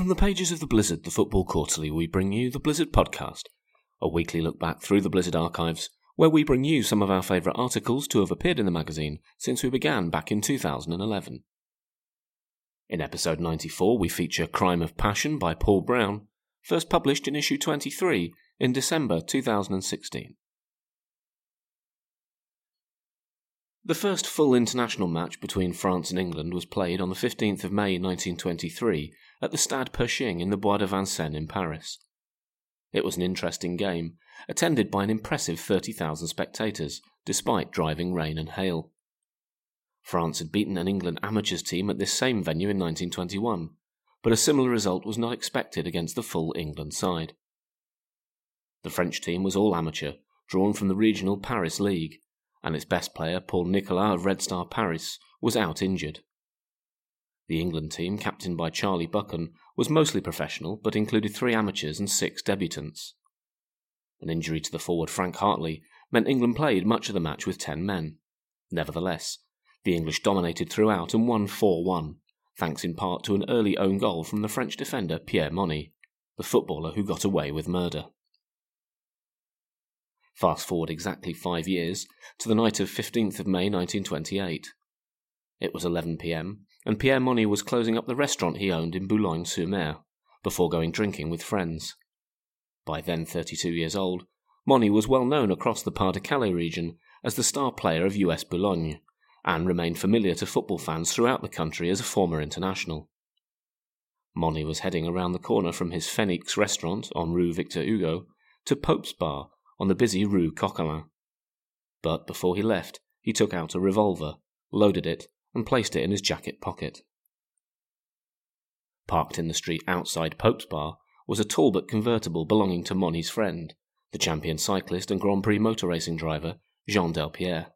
From the pages of the Blizzard, the Football Quarterly, we bring you the Blizzard Podcast, a weekly look back through the Blizzard archives, where we bring you some of our favourite articles to have appeared in the magazine since we began back in 2011. In episode 94, we feature Crime of Passion by Paul Brown, first published in issue 23 in December 2016. The first full international match between France and England was played on the 15th of May 1923 at the Stade Pershing in the Bois de Vincennes in Paris. It was an interesting game, attended by an impressive 30,000 spectators, despite driving rain and hail. France had beaten an England amateurs team at this same venue in 1921, but a similar result was not expected against the full England side. The French team was all amateur, drawn from the regional Paris League, and its best player, Paul Nicolas of Red Star Paris, was out injured. The England team, captained by Charlie Buchan, was mostly professional but included three amateurs and six debutants. An injury to the forward Frank Hartley meant England played much of the match with ten men. Nevertheless, the English dominated throughout and won 4 1, thanks in part to an early own goal from the French defender Pierre Mony, the footballer who got away with murder. Fast forward exactly five years to the night of 15th of May 1928. It was 11 pm, and Pierre Mony was closing up the restaurant he owned in Boulogne-sur-Mer before going drinking with friends. By then 32 years old, Mony was well known across the Pas-de-Calais region as the star player of US Boulogne, and remained familiar to football fans throughout the country as a former international. Mony was heading around the corner from his Phoenix restaurant on Rue Victor Hugo to Pope's Bar on the busy Rue Coquelin. But before he left, he took out a revolver, loaded it, and placed it in his jacket pocket. Parked in the street outside Pope's Bar was a Talbot convertible belonging to Mony's friend, the champion cyclist and Grand Prix motor racing driver Jean Delpierre.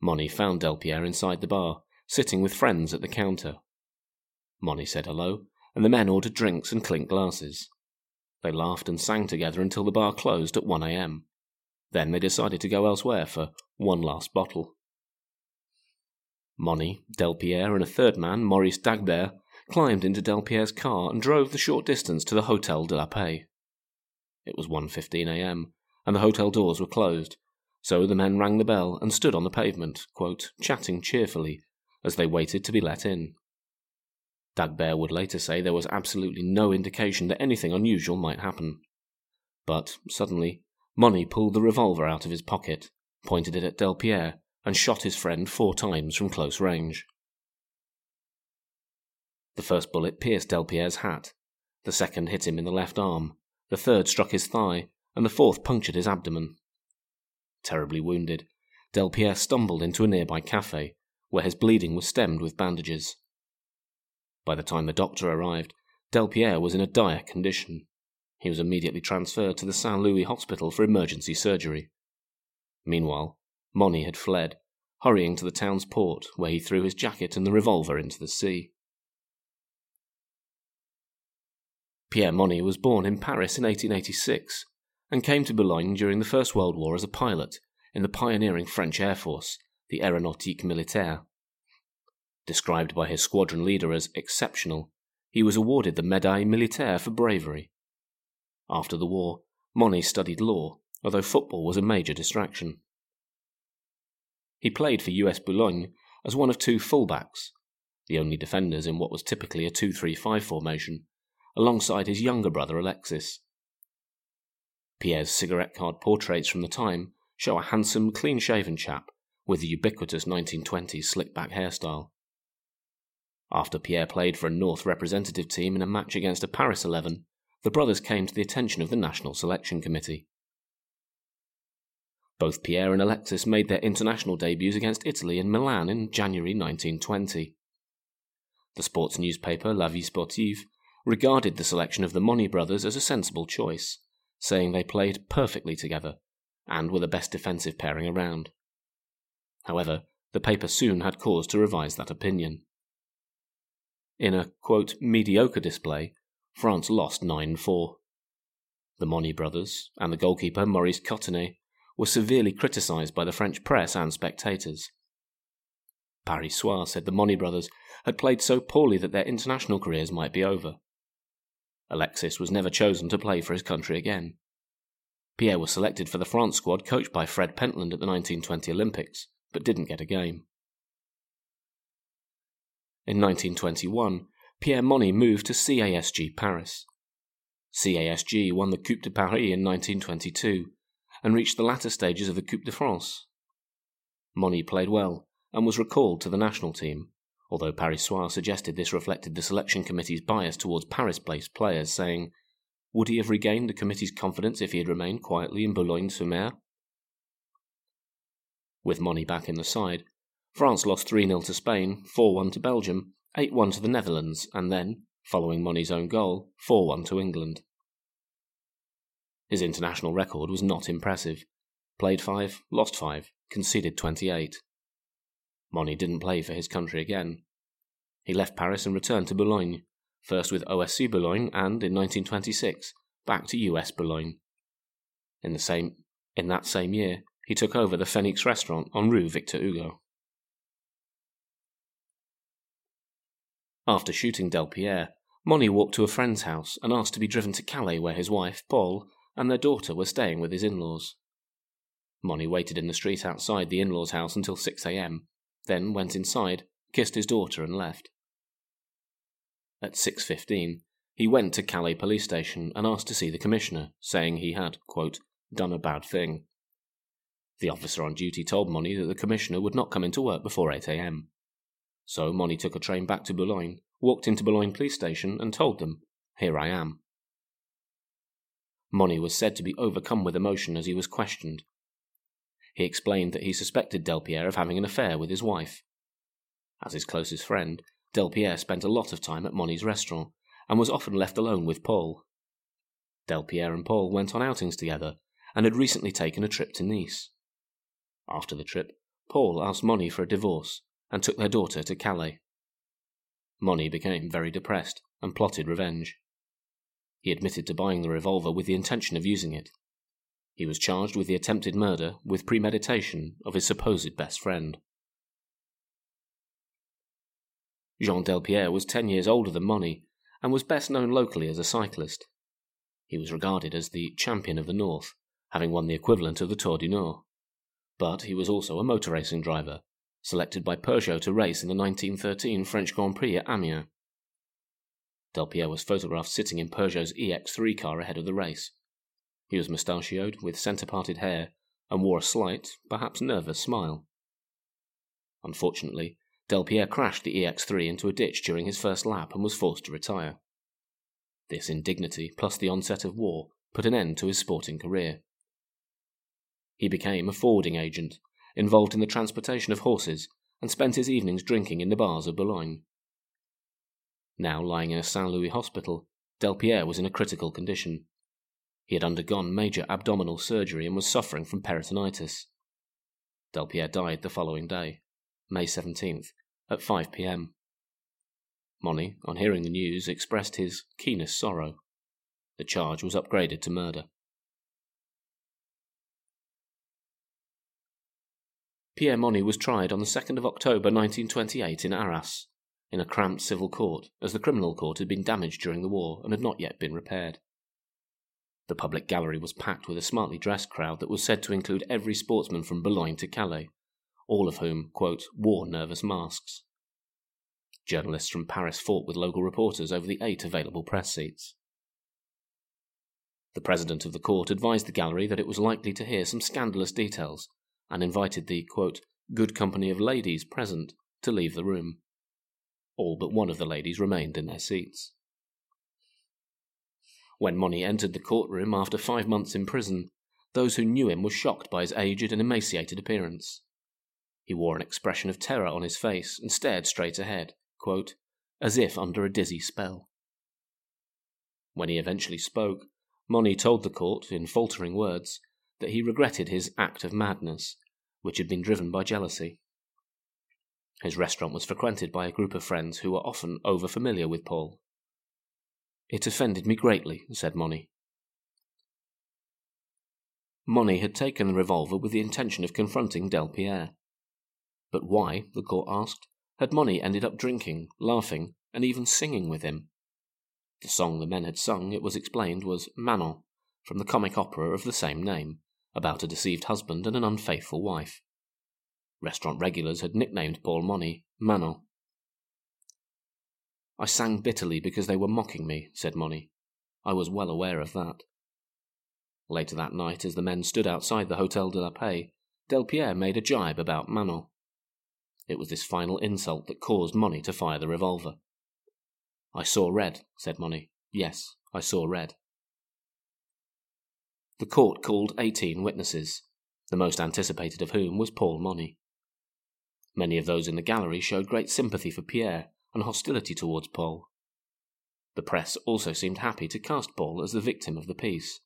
Mony found Delpierre inside the bar, sitting with friends at the counter. Mony said hello, and the men ordered drinks and clinked glasses. They laughed and sang together until the bar closed at 1 a.m. Then they decided to go elsewhere for one last bottle. Mony, Delpierre, and a third man, Maurice Dagbert, climbed into Delpierre's car and drove the short distance to the Hotel de la Paix. It was 1.15 a.m., and the hotel doors were closed, so the men rang the bell and stood on the pavement, quote, chatting cheerfully, as they waited to be let in. Dagbert would later say there was absolutely no indication that anything unusual might happen. But, suddenly, Mony pulled the revolver out of his pocket, pointed it at Delpierre, and shot his friend four times from close range. The first bullet pierced Delpierre's hat, the second hit him in the left arm, the third struck his thigh, and the fourth punctured his abdomen. Terribly wounded, Delpierre stumbled into a nearby cafe, where his bleeding was stemmed with bandages. By the time the doctor arrived, Delpierre was in a dire condition. He was immediately transferred to the Saint Louis hospital for emergency surgery. Meanwhile, Mony had fled, hurrying to the town's port, where he threw his jacket and the revolver into the sea. Pierre Mony was born in Paris in 1886 and came to Boulogne during the First World War as a pilot in the pioneering French Air Force, the Aéronautique Militaire. Described by his squadron leader as exceptional, he was awarded the Médaille Militaire for bravery. After the war, Mony studied law, although football was a major distraction. He played for US Boulogne as one of two fullbacks, the only defenders in what was typically a 2 3 5 formation, alongside his younger brother Alexis. Pierre's cigarette card portraits from the time show a handsome, clean shaven chap with the ubiquitous 1920s slick back hairstyle. After Pierre played for a North representative team in a match against a Paris 11, the brothers came to the attention of the National Selection Committee. Both Pierre and Alexis made their international debuts against Italy in Milan in January 1920. The sports newspaper La Vie Sportive regarded the selection of the Mony brothers as a sensible choice, saying they played perfectly together and were the best defensive pairing around. However, the paper soon had cause to revise that opinion. In a, quote, mediocre display, France lost 9 4. The Mony brothers and the goalkeeper Maurice Cottinet were severely criticised by the French press and spectators. Paris Soir said the Mony brothers had played so poorly that their international careers might be over, Alexis was never chosen to play for his country again. Pierre was selected for the France squad coached by Fred Pentland at the 1920 Olympics, but didn't get a game. In 1921, Pierre Mony moved to CASG Paris. CASG won the Coupe de Paris in 1922 and reached the latter stages of the Coupe de France. Mony played well and was recalled to the national team, although Paris Soir suggested this reflected the selection committee's bias towards Paris based players, saying, Would he have regained the committee's confidence if he had remained quietly in Boulogne sur Mer? With Mony back in the side, France lost 3 0 to Spain, 4 1 to Belgium, 8 1 to the Netherlands, and then, following Mony's own goal, 4 1 to England. His international record was not impressive. Played 5, lost 5, conceded 28. Mony didn't play for his country again. He left Paris and returned to Boulogne, first with OSC Boulogne and, in 1926, back to US Boulogne. In, the same, in that same year, he took over the Phoenix restaurant on Rue Victor Hugo. After shooting Delpierre, Mony walked to a friend's house and asked to be driven to Calais where his wife, Paul, and their daughter were staying with his in laws. Mony waited in the street outside the in law's house until 6 a.m., then went inside, kissed his daughter, and left. At 6.15, he went to Calais police station and asked to see the commissioner, saying he had, quote, done a bad thing. The officer on duty told Mony that the commissioner would not come into work before 8 a.m. So Mony took a train back to Boulogne, walked into Boulogne police station, and told them, Here I am. Mony was said to be overcome with emotion as he was questioned. He explained that he suspected Delpierre of having an affair with his wife. As his closest friend, Delpierre spent a lot of time at Mony's restaurant and was often left alone with Paul. Delpierre and Paul went on outings together and had recently taken a trip to Nice. After the trip, Paul asked Mony for a divorce and took their daughter to Calais. Mony became very depressed and plotted revenge. He admitted to buying the revolver with the intention of using it. He was charged with the attempted murder with premeditation of his supposed best friend. Jean Delpierre was ten years older than Mony and was best known locally as a cyclist. He was regarded as the champion of the North, having won the equivalent of the Tour du Nord. But he was also a motor racing driver selected by Peugeot to race in the 1913 French Grand Prix at Amiens. Delpierre was photographed sitting in Peugeot's EX3 car ahead of the race. He was mustachioed, with centre parted hair, and wore a slight, perhaps nervous smile. Unfortunately, Delpierre crashed the EX3 into a ditch during his first lap and was forced to retire. This indignity, plus the onset of war, put an end to his sporting career. He became a forwarding agent involved in the transportation of horses, and spent his evenings drinking in the bars of Boulogne. Now lying in a Saint Louis hospital, Delpierre was in a critical condition. He had undergone major abdominal surgery and was suffering from peritonitis. Delpierre died the following day, May 17th, at 5 p.m. Mony, on hearing the news, expressed his keenest sorrow. The charge was upgraded to murder. Pierre Mony was tried on the 2nd of October 1928 in Arras, in a cramped civil court, as the criminal court had been damaged during the war and had not yet been repaired. The public gallery was packed with a smartly dressed crowd that was said to include every sportsman from Boulogne to Calais, all of whom, quote, wore nervous masks. Journalists from Paris fought with local reporters over the eight available press seats. The president of the court advised the gallery that it was likely to hear some scandalous details and invited the quote, good company of ladies present to leave the room. All but one of the ladies remained in their seats. When Mony entered the courtroom after five months in prison, those who knew him were shocked by his aged and emaciated appearance. He wore an expression of terror on his face and stared straight ahead, quote, as if under a dizzy spell. When he eventually spoke, Mony told the court, in faltering words, that he regretted his act of madness, which had been driven by jealousy. His restaurant was frequented by a group of friends who were often over familiar with Paul. It offended me greatly, said Mony. Mony had taken the revolver with the intention of confronting Delpierre. But why, the court asked, had Mony ended up drinking, laughing, and even singing with him? The song the men had sung, it was explained, was Manon, from the comic opera of the same name, about a deceived husband and an unfaithful wife. Restaurant regulars had nicknamed Paul Mony Manon. I sang bitterly because they were mocking me, said Mony. I was well aware of that. Later that night, as the men stood outside the Hotel de la Paix, Delpierre made a jibe about Manon. It was this final insult that caused Mony to fire the revolver. I saw red, said Mony. Yes, I saw red. The court called 18 witnesses, the most anticipated of whom was Paul Mony. Many of those in the gallery showed great sympathy for Pierre and hostility towards Paul. The press also seemed happy to cast Paul as the victim of the piece,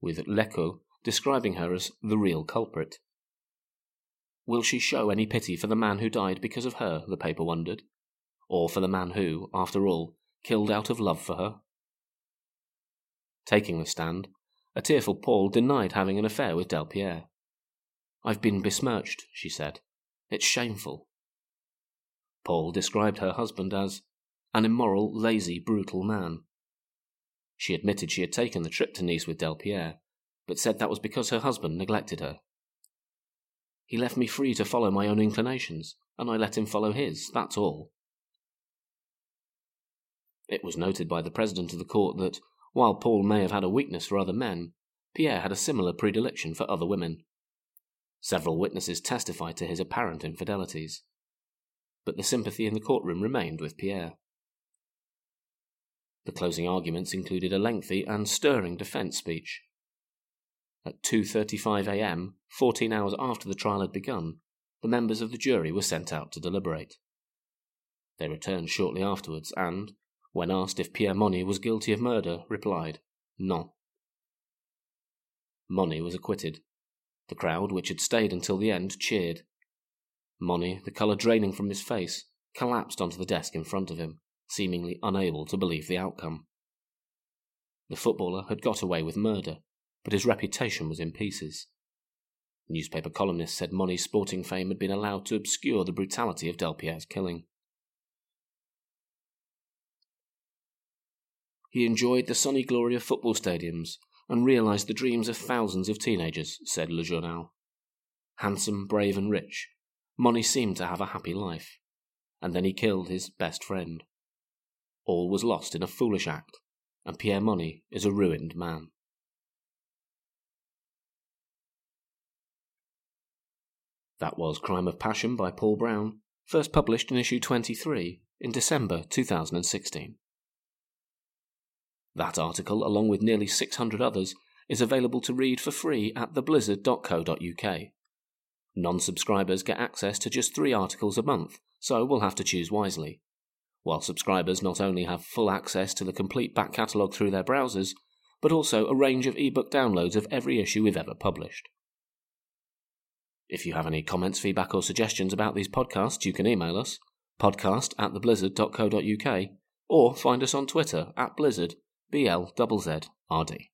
with L'Echo describing her as the real culprit. Will she show any pity for the man who died because of her, the paper wondered? Or for the man who, after all, killed out of love for her? Taking the stand, a tearful Paul denied having an affair with Delpierre. I've been besmirched, she said. It's shameful. Paul described her husband as an immoral, lazy, brutal man. She admitted she had taken the trip to Nice with Delpierre, but said that was because her husband neglected her. He left me free to follow my own inclinations, and I let him follow his, that's all. It was noted by the president of the court that, while Paul may have had a weakness for other men, Pierre had a similar predilection for other women. Several witnesses testified to his apparent infidelities. But the sympathy in the courtroom remained with Pierre. The closing arguments included a lengthy and stirring defense speech. At 2:35 a.m., 14 hours after the trial had begun, the members of the jury were sent out to deliberate. They returned shortly afterwards and, when asked if Pierre Mony was guilty of murder, replied, Non. Mony was acquitted. The crowd, which had stayed until the end, cheered. Mony, the colour draining from his face, collapsed onto the desk in front of him, seemingly unable to believe the outcome. The footballer had got away with murder, but his reputation was in pieces. Newspaper columnists said Mony's sporting fame had been allowed to obscure the brutality of Delpierre's killing. He enjoyed the sunny glory of football stadiums and realized the dreams of thousands of teenagers, said Le Journal. Handsome, brave, and rich, Mony seemed to have a happy life. And then he killed his best friend. All was lost in a foolish act, and Pierre Mony is a ruined man. That was Crime of Passion by Paul Brown, first published in issue 23 in December 2016. That article, along with nearly 600 others, is available to read for free at theblizzard.co.uk. Non subscribers get access to just three articles a month, so we'll have to choose wisely. While subscribers not only have full access to the complete back catalogue through their browsers, but also a range of ebook downloads of every issue we've ever published. If you have any comments, feedback, or suggestions about these podcasts, you can email us podcast at theblizzard.co.uk or find us on Twitter at blizzard B L Z Z R D.